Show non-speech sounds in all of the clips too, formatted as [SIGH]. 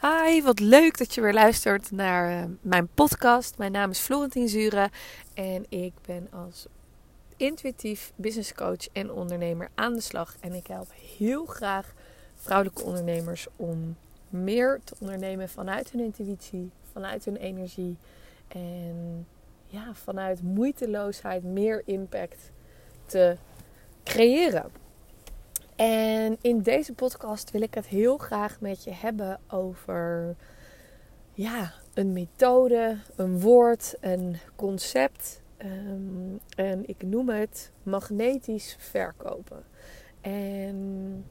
Hi, wat leuk dat je weer luistert naar uh, mijn podcast. Mijn naam is Florentien Zure en ik ben als intuïtief business coach en ondernemer aan de slag. En ik help heel graag vrouwelijke ondernemers om meer te ondernemen vanuit hun intuïtie, vanuit hun energie en ja, vanuit moeiteloosheid meer impact te creëren. En in deze podcast wil ik het heel graag met je hebben over ja, een methode, een woord, een concept. Ehm, en ik noem het magnetisch verkopen. En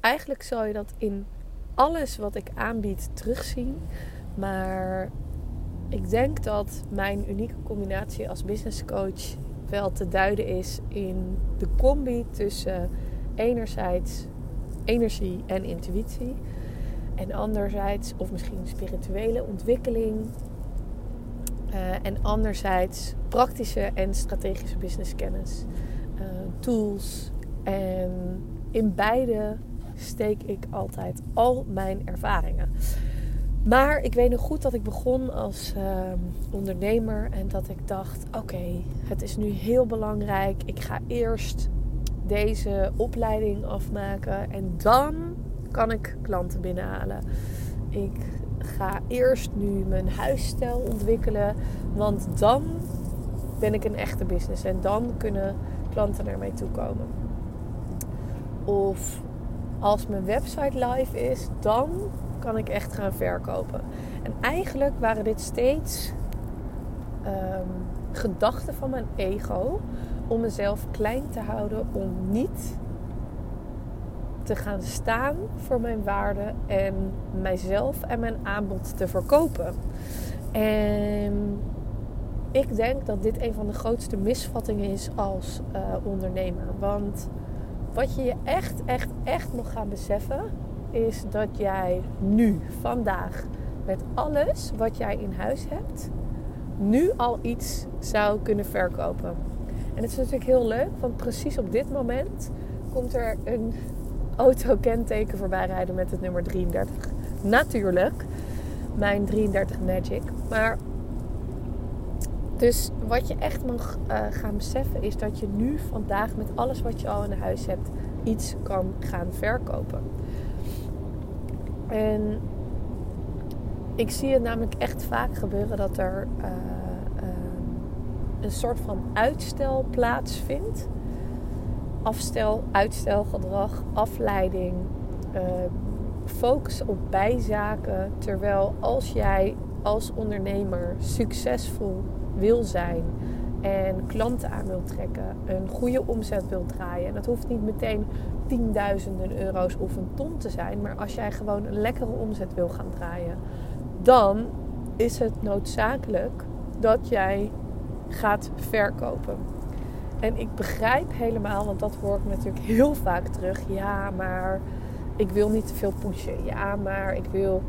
eigenlijk zal je dat in alles wat ik aanbied terugzien. Maar ik denk dat mijn unieke combinatie als business coach wel te duiden is in de combi tussen enerzijds energie en intuïtie. En anderzijds, of misschien spirituele ontwikkeling. Uh, en anderzijds praktische en strategische businesskennis. Uh, tools. En in beide steek ik altijd al mijn ervaringen. Maar ik weet nog goed dat ik begon als uh, ondernemer en dat ik dacht: oké, het is nu heel belangrijk. Ik ga eerst deze opleiding afmaken en dan kan ik klanten binnenhalen. Ik ga eerst nu mijn huisstijl ontwikkelen, want dan ben ik een echte business en dan kunnen klanten naar mij toe komen. Of als mijn website live is, dan kan ik echt gaan verkopen. En eigenlijk waren dit steeds um, gedachten van mijn ego om mezelf klein te houden, om niet te gaan staan voor mijn waarde en mijzelf en mijn aanbod te verkopen. En ik denk dat dit een van de grootste misvattingen is als uh, ondernemer. Want wat je je echt, echt, echt moet gaan beseffen, is dat jij nu, vandaag, met alles wat jij in huis hebt, nu al iets zou kunnen verkopen. En het is natuurlijk heel leuk, want precies op dit moment komt er een auto-kenteken voorbij rijden met het nummer 33. Natuurlijk, mijn 33 Magic. Maar dus wat je echt mag uh, gaan beseffen is dat je nu vandaag met alles wat je al in huis hebt iets kan gaan verkopen. En ik zie het namelijk echt vaak gebeuren dat er uh, een soort van uitstel plaatsvindt. Afstel, uitstelgedrag, afleiding, uh, focus op bijzaken. Terwijl als jij als ondernemer succesvol wil zijn en klanten aan wil trekken, een goede omzet wil draaien. En dat hoeft niet meteen tienduizenden euro's of een ton te zijn, maar als jij gewoon een lekkere omzet wil gaan draaien, dan is het noodzakelijk dat jij gaat verkopen. En ik begrijp helemaal, want dat hoor ik natuurlijk heel vaak terug. Ja, maar ik wil niet te veel pushen. Ja, maar ik wil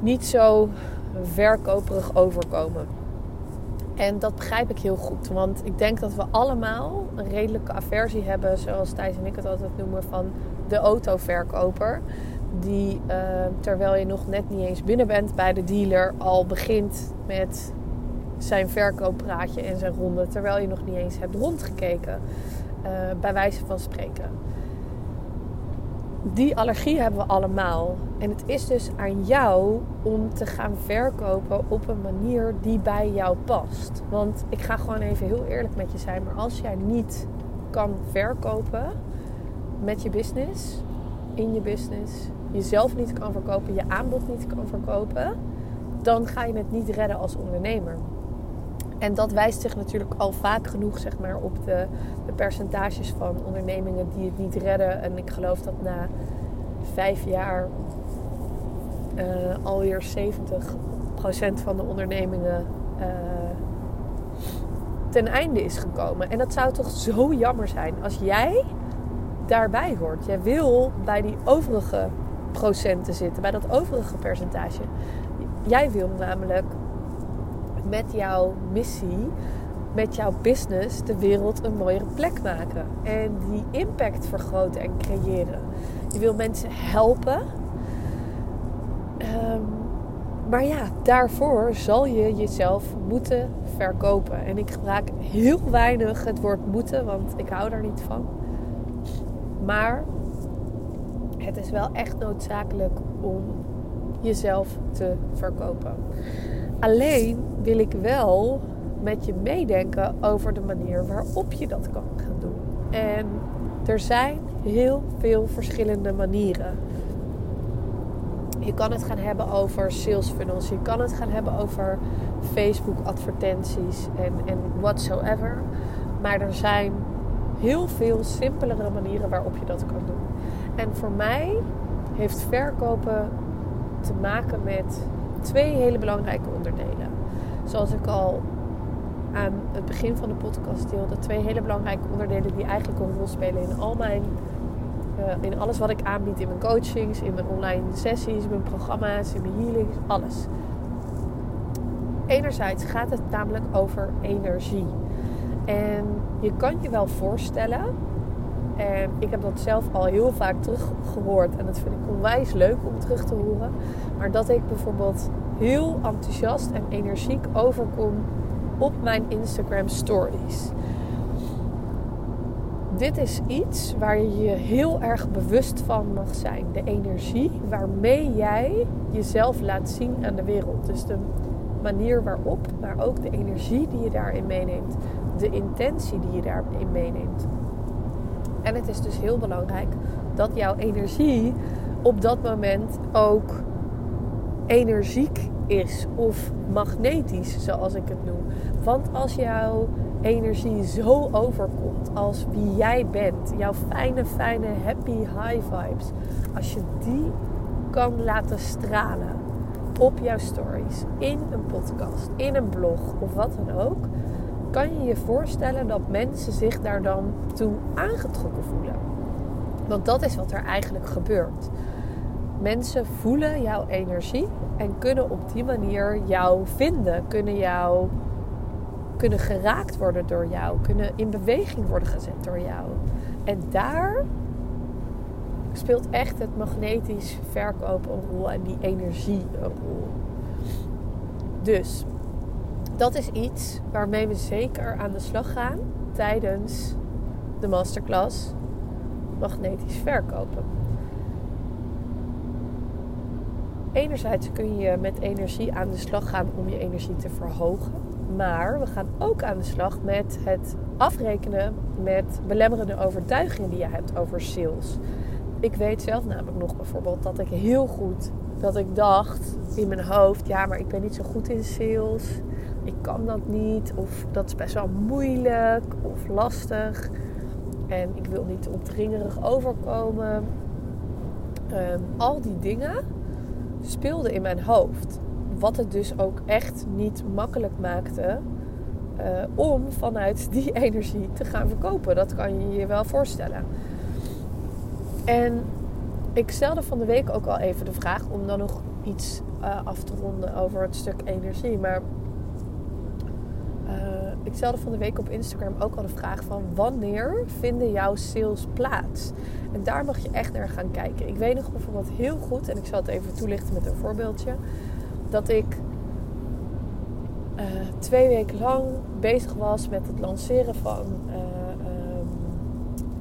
niet zo verkoperig overkomen. En dat begrijp ik heel goed. Want ik denk dat we allemaal een redelijke aversie hebben, zoals Thijs en ik het altijd noemen, van de autoverkoper. Die uh, terwijl je nog net niet eens binnen bent bij de dealer, al begint met zijn verkooppraatje en zijn ronde, terwijl je nog niet eens hebt rondgekeken, uh, bij wijze van spreken. Die allergie hebben we allemaal. En het is dus aan jou om te gaan verkopen op een manier die bij jou past. Want ik ga gewoon even heel eerlijk met je zijn, maar als jij niet kan verkopen met je business, in je business, jezelf niet kan verkopen, je aanbod niet kan verkopen, dan ga je het niet redden als ondernemer. En dat wijst zich natuurlijk al vaak genoeg zeg maar, op de, de percentages van ondernemingen die het niet redden. En ik geloof dat na vijf jaar uh, alweer 70% van de ondernemingen uh, ten einde is gekomen. En dat zou toch zo jammer zijn als jij daarbij hoort. Jij wil bij die overige procenten zitten, bij dat overige percentage. Jij wil namelijk met jouw missie, met jouw business de wereld een mooiere plek maken. En die impact vergroten en creëren. Je wil mensen helpen. Maar ja, daarvoor zal je jezelf moeten verkopen. En ik gebruik heel weinig het woord moeten, want ik hou daar niet van. Maar het is wel echt noodzakelijk om jezelf te verkopen. Alleen wil ik wel met je meedenken over de manier waarop je dat kan gaan doen. En er zijn heel veel verschillende manieren. Je kan het gaan hebben over sales funnels. Je kan het gaan hebben over Facebook advertenties en, en whatsoever. Maar er zijn heel veel simpelere manieren waarop je dat kan doen. En voor mij heeft verkopen te maken met twee hele belangrijke onderdelen. Zoals ik al aan het begin van de podcast deelde, twee hele belangrijke onderdelen die eigenlijk een rol spelen in al mijn uh, in alles wat ik aanbied in mijn coachings, in mijn online sessies, mijn programma's, in mijn healings, alles. Enerzijds gaat het namelijk over energie. En je kan je wel voorstellen, en ik heb dat zelf al heel vaak teruggehoord en dat vind ik onwijs leuk om terug te horen, maar dat ik bijvoorbeeld heel enthousiast en energiek overkom op mijn Instagram stories dit is iets waar je je heel erg bewust van mag zijn. De energie waarmee jij jezelf laat zien aan de wereld. Dus de manier waarop, maar ook de energie die je daarin meeneemt. De intentie die je daarin meeneemt. En het is dus heel belangrijk dat jouw energie op dat moment ook energiek is of magnetisch, zoals ik het noem. Want als jouw energie zo overkomt als wie jij bent, jouw fijne, fijne, happy high vibes, als je die kan laten stralen op jouw stories, in een podcast, in een blog of wat dan ook, kan je je voorstellen dat mensen zich daar dan toe aangetrokken voelen. Want dat is wat er eigenlijk gebeurt. Mensen voelen jouw energie en kunnen op die manier jou vinden, kunnen jou kunnen geraakt worden door jou, kunnen in beweging worden gezet door jou. En daar speelt echt het magnetisch verkopen een rol en die energie een rol. Dus dat is iets waarmee we zeker aan de slag gaan tijdens de masterclass magnetisch verkopen. Enerzijds kun je met energie aan de slag gaan om je energie te verhogen. Maar we gaan ook aan de slag met het afrekenen met belemmerende overtuigingen die je hebt over sales. Ik weet zelf namelijk nog bijvoorbeeld dat ik heel goed dat ik dacht in mijn hoofd, ja, maar ik ben niet zo goed in sales. Ik kan dat niet of dat is best wel moeilijk of lastig. En ik wil niet opdringerig overkomen. Um, al die dingen speelden in mijn hoofd. Wat het dus ook echt niet makkelijk maakte uh, om vanuit [LAUGHS] die energie te gaan verkopen. Dat kan je je wel voorstellen. En ik stelde van de week ook al even de vraag om dan nog iets uh, af te ronden over het stuk energie. Maar ik stelde van de week op Instagram ook al de vraag van wanneer vinden jouw sales plaats? En daar mag je echt naar gaan kijken. Ik weet nog bijvoorbeeld heel goed, en ik zal het even toelichten met een voorbeeldje dat ik uh, twee weken lang bezig was met het lanceren van uh, um,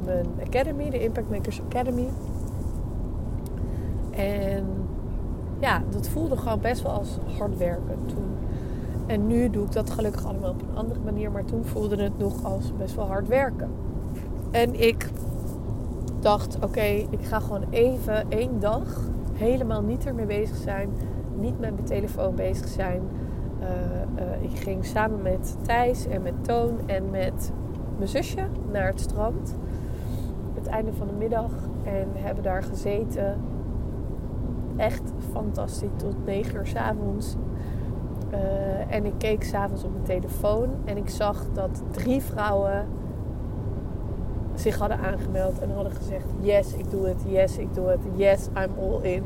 mijn Academy, de Impact Makers Academy. En ja, dat voelde gewoon best wel als hard werken toen. En nu doe ik dat gelukkig allemaal op een andere manier, maar toen voelde het nog als best wel hard werken. En ik dacht, oké, ik ga gewoon even één dag helemaal niet ermee bezig zijn niet met mijn telefoon bezig zijn. Uh, uh, ik ging samen met Thijs en met Toon en met mijn zusje naar het strand. Het einde van de middag. En hebben daar gezeten. Echt fantastisch. Tot 9 uur s avonds. Uh, en ik keek s'avonds op mijn telefoon. En ik zag dat drie vrouwen zich hadden aangemeld. En hadden gezegd: Yes, ik doe het. Yes, ik doe het. Yes, I'm all in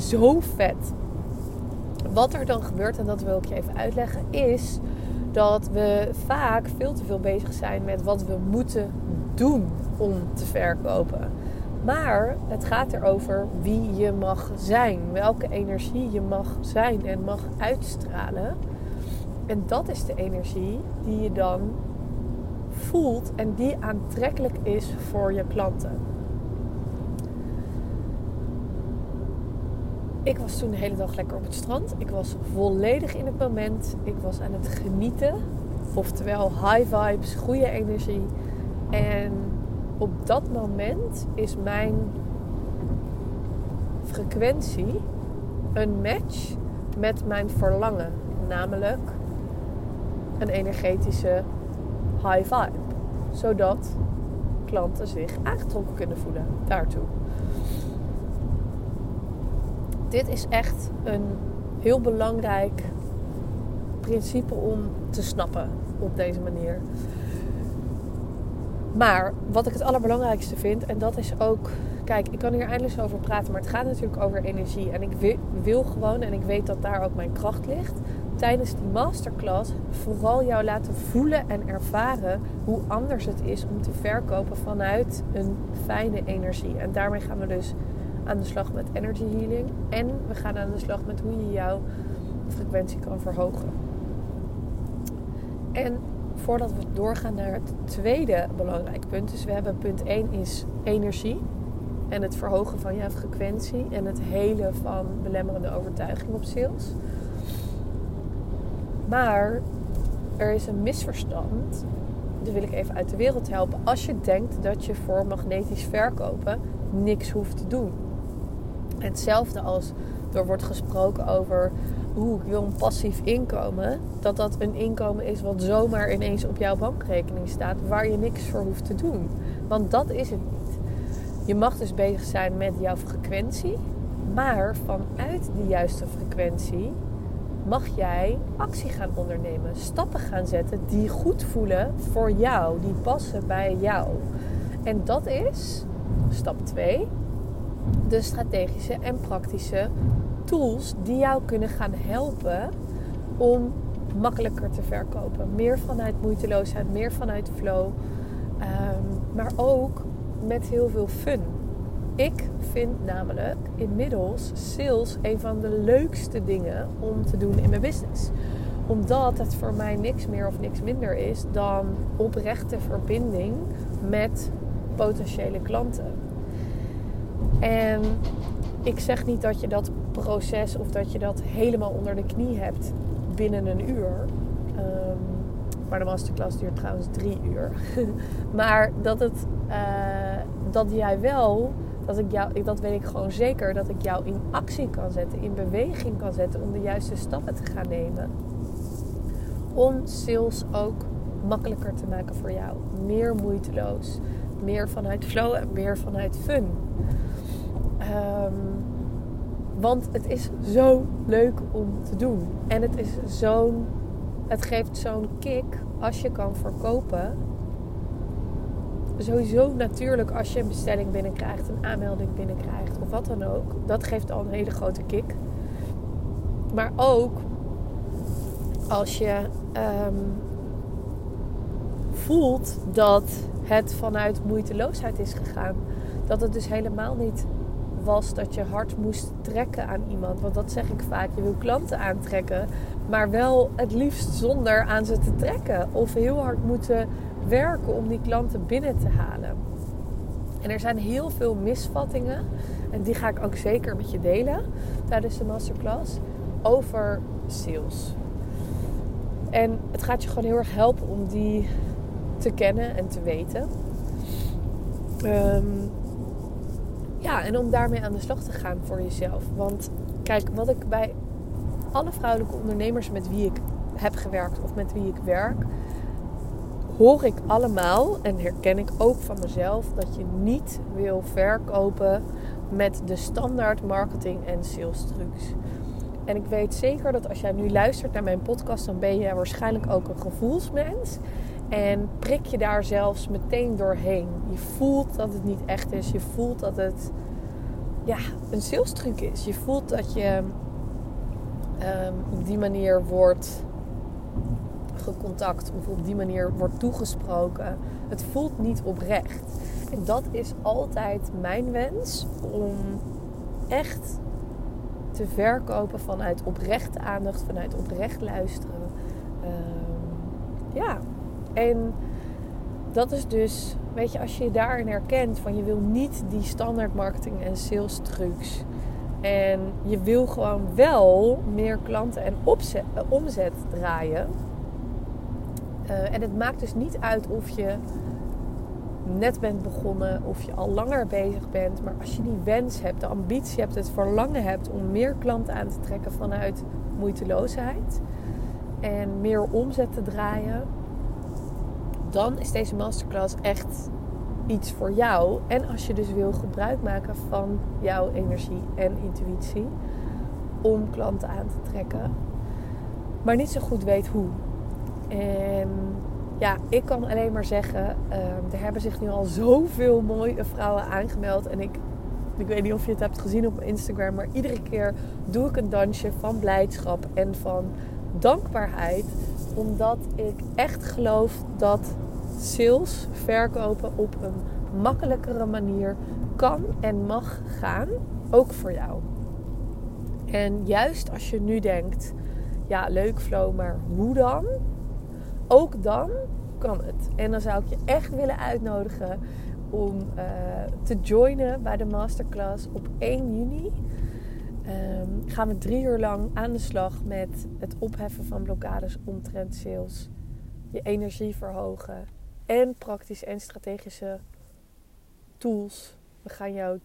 zo vet. Wat er dan gebeurt, en dat wil ik je even uitleggen, is dat we vaak veel te veel bezig zijn met wat we moeten doen om te verkopen. Maar het gaat erover wie je mag zijn, welke energie je mag zijn en mag uitstralen. En dat is de energie die je dan voelt en die aantrekkelijk is voor je klanten. Ik was toen de hele dag lekker op het strand. Ik was volledig in het moment. Ik was aan het genieten. Oftewel high vibes, goede energie. En op dat moment is mijn frequentie een match met mijn verlangen. Namelijk een energetische high vibe. Zodat klanten zich aangetrokken kunnen voelen daartoe. Dit is echt een heel belangrijk principe om te snappen op deze manier. Maar wat ik het allerbelangrijkste vind, en dat is ook. Kijk, ik kan hier eindeloos over praten, maar het gaat natuurlijk over energie. En ik wil gewoon, en ik weet dat daar ook mijn kracht ligt, tijdens die masterclass vooral jou laten voelen en ervaren hoe anders het is om te verkopen vanuit een fijne energie. En daarmee gaan we dus aan de slag met energy healing. En we gaan aan de slag met hoe je jouw frequentie kan verhogen. En voordat we doorgaan naar het tweede belangrijke punt. Dus we hebben punt 1 is energie. En het verhogen van jouw frequentie. En het helen van belemmerende overtuiging op sales. Maar er is een misverstand. Dat wil ik even uit de wereld helpen. Als je denkt dat je voor magnetisch verkopen niks hoeft te doen. Hetzelfde als er wordt gesproken over hoe een passief inkomen. Dat dat een inkomen is wat zomaar ineens op jouw bankrekening staat. Waar je niks voor hoeft te doen. Want dat is het niet. Je mag dus bezig zijn met jouw frequentie. Maar vanuit die juiste frequentie mag jij actie gaan ondernemen. Stappen gaan zetten die goed voelen voor jou. Die passen bij jou. En dat is stap 2 de strategische en praktische tools die jou kunnen gaan helpen om makkelijker te verkopen. Meer vanuit moeiteloosheid, meer vanuit flow, ehm, maar ook met heel veel fun. Ik vind namelijk inmiddels sales een van de leukste dingen om te doen in mijn business. Omdat het voor mij niks meer of niks minder is dan oprechte verbinding met potentiële klanten. En ik zeg niet dat je dat proces of dat je dat helemaal onder de knie hebt binnen een uur. Um, maar de masterclass duurt trouwens drie uur. [LAUGHS] maar dat, het, uh, dat jij wel, dat, ik jou, dat weet ik gewoon zeker, dat ik jou in actie kan zetten, in beweging kan zetten om de juiste stappen te gaan nemen. Om sales ook makkelijker te maken voor jou. Meer moeiteloos. Meer vanuit flow en meer vanuit fun. Um, want het is zo leuk om te doen. En het, is zo'n, het geeft zo'n kick als je kan verkopen. Sowieso natuurlijk als je een bestelling binnenkrijgt, een aanmelding binnenkrijgt of wat dan ook. Dat geeft al een hele grote kick. Maar ook als je um, voelt dat het vanuit moeiteloosheid is gegaan. Dat het dus helemaal niet was dat je hard moest trekken aan iemand. Want dat zeg ik vaak. Je wil klanten aantrekken, maar wel het liefst zonder aan ze te trekken. Of heel hard moeten werken om die klanten binnen te halen. En er zijn heel veel misvattingen. En die ga ik ook zeker met je delen tijdens de masterclass. Over sales. En het gaat je gewoon heel erg helpen om die te kennen en te weten. Um, ja, en om daarmee aan de slag te gaan voor jezelf. Want kijk, wat ik bij alle vrouwelijke ondernemers met wie ik heb gewerkt of met wie ik werk, hoor ik allemaal en herken ik ook van mezelf dat je niet wil verkopen met de standaard marketing en sales trucs. En ik weet zeker dat als jij nu luistert naar mijn podcast, dan ben je waarschijnlijk ook een gevoelsmens. En prik je daar zelfs meteen doorheen. Je voelt dat het niet echt is. Je voelt dat het ja, een sales truc is. Je voelt dat je um, op die manier wordt gecontact of op die manier wordt toegesproken. Het voelt niet oprecht. En dat is altijd mijn wens om echt te verkopen vanuit oprechte aandacht, vanuit oprecht luisteren. Ehm, ja, en dat is dus, weet je, als je daarin herkent van je wil niet die standaard marketing en sales trucs. En je wil gewoon wel meer klanten en eh, omzet draaien. Uh, en het maakt dus niet uit of je net bent begonnen of je al langer bezig bent. Maar als je die wens hebt, de ambitie hebt, het verlangen hebt om meer klanten aan te trekken vanuit moeiteloosheid en meer omzet te draaien, dan is deze masterclass echt iets voor jou. En als je dus wil gebruik maken van jouw energie en intuïtie om klanten aan te trekken, maar niet zo goed weet hoe. En ja, ik kan alleen maar zeggen, uh, er hebben zich nu al zoveel mooie vrouwen aangemeld. En ik, ik weet niet of je het hebt gezien op Instagram, maar iedere keer doe ik een dansje van blijdschap en van dankbaarheid. Omdat ik echt geloof dat sales verkopen op een makkelijkere manier kan en mag gaan. Ook voor jou. En juist als je nu denkt, ja leuk flow, maar hoe dan? Ook dan kan het. En dan zou ik je echt willen uitnodigen om uh, te joinen bij de masterclass op 1 juni. Um, gaan we drie uur lang aan de slag met het opheffen van blokkades omtrent sales. Je energie verhogen. En praktische en strategische tools. We gaan jouw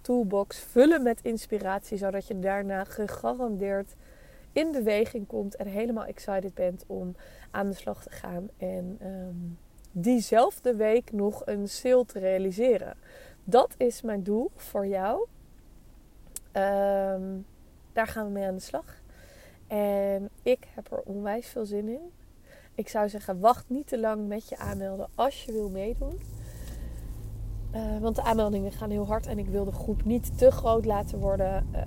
toolbox vullen met inspiratie, zodat je daarna gegarandeerd in beweging komt en helemaal excited bent om aan de slag te gaan. En um, diezelfde week nog een sale te realiseren. Dat is mijn doel voor jou. Um, daar gaan we mee aan de slag. En ik heb er onwijs veel zin in. Ik zou zeggen, wacht niet te lang met je aanmelden als je wil meedoen. Uh, want de aanmeldingen gaan heel hard en ik wil de groep niet te groot laten worden. Uh,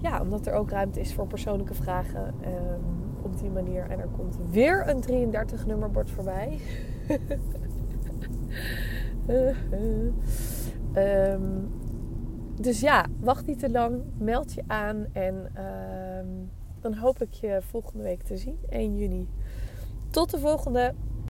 ja, omdat er ook ruimte is voor persoonlijke vragen um, op die manier. En er komt weer een 33 nummerbord voorbij. um, [LAUGHS] dus ja, wacht niet te lang. Meld je aan. En um, dan hoop ik je volgende week te zien. 1 juni. Tot de volgende.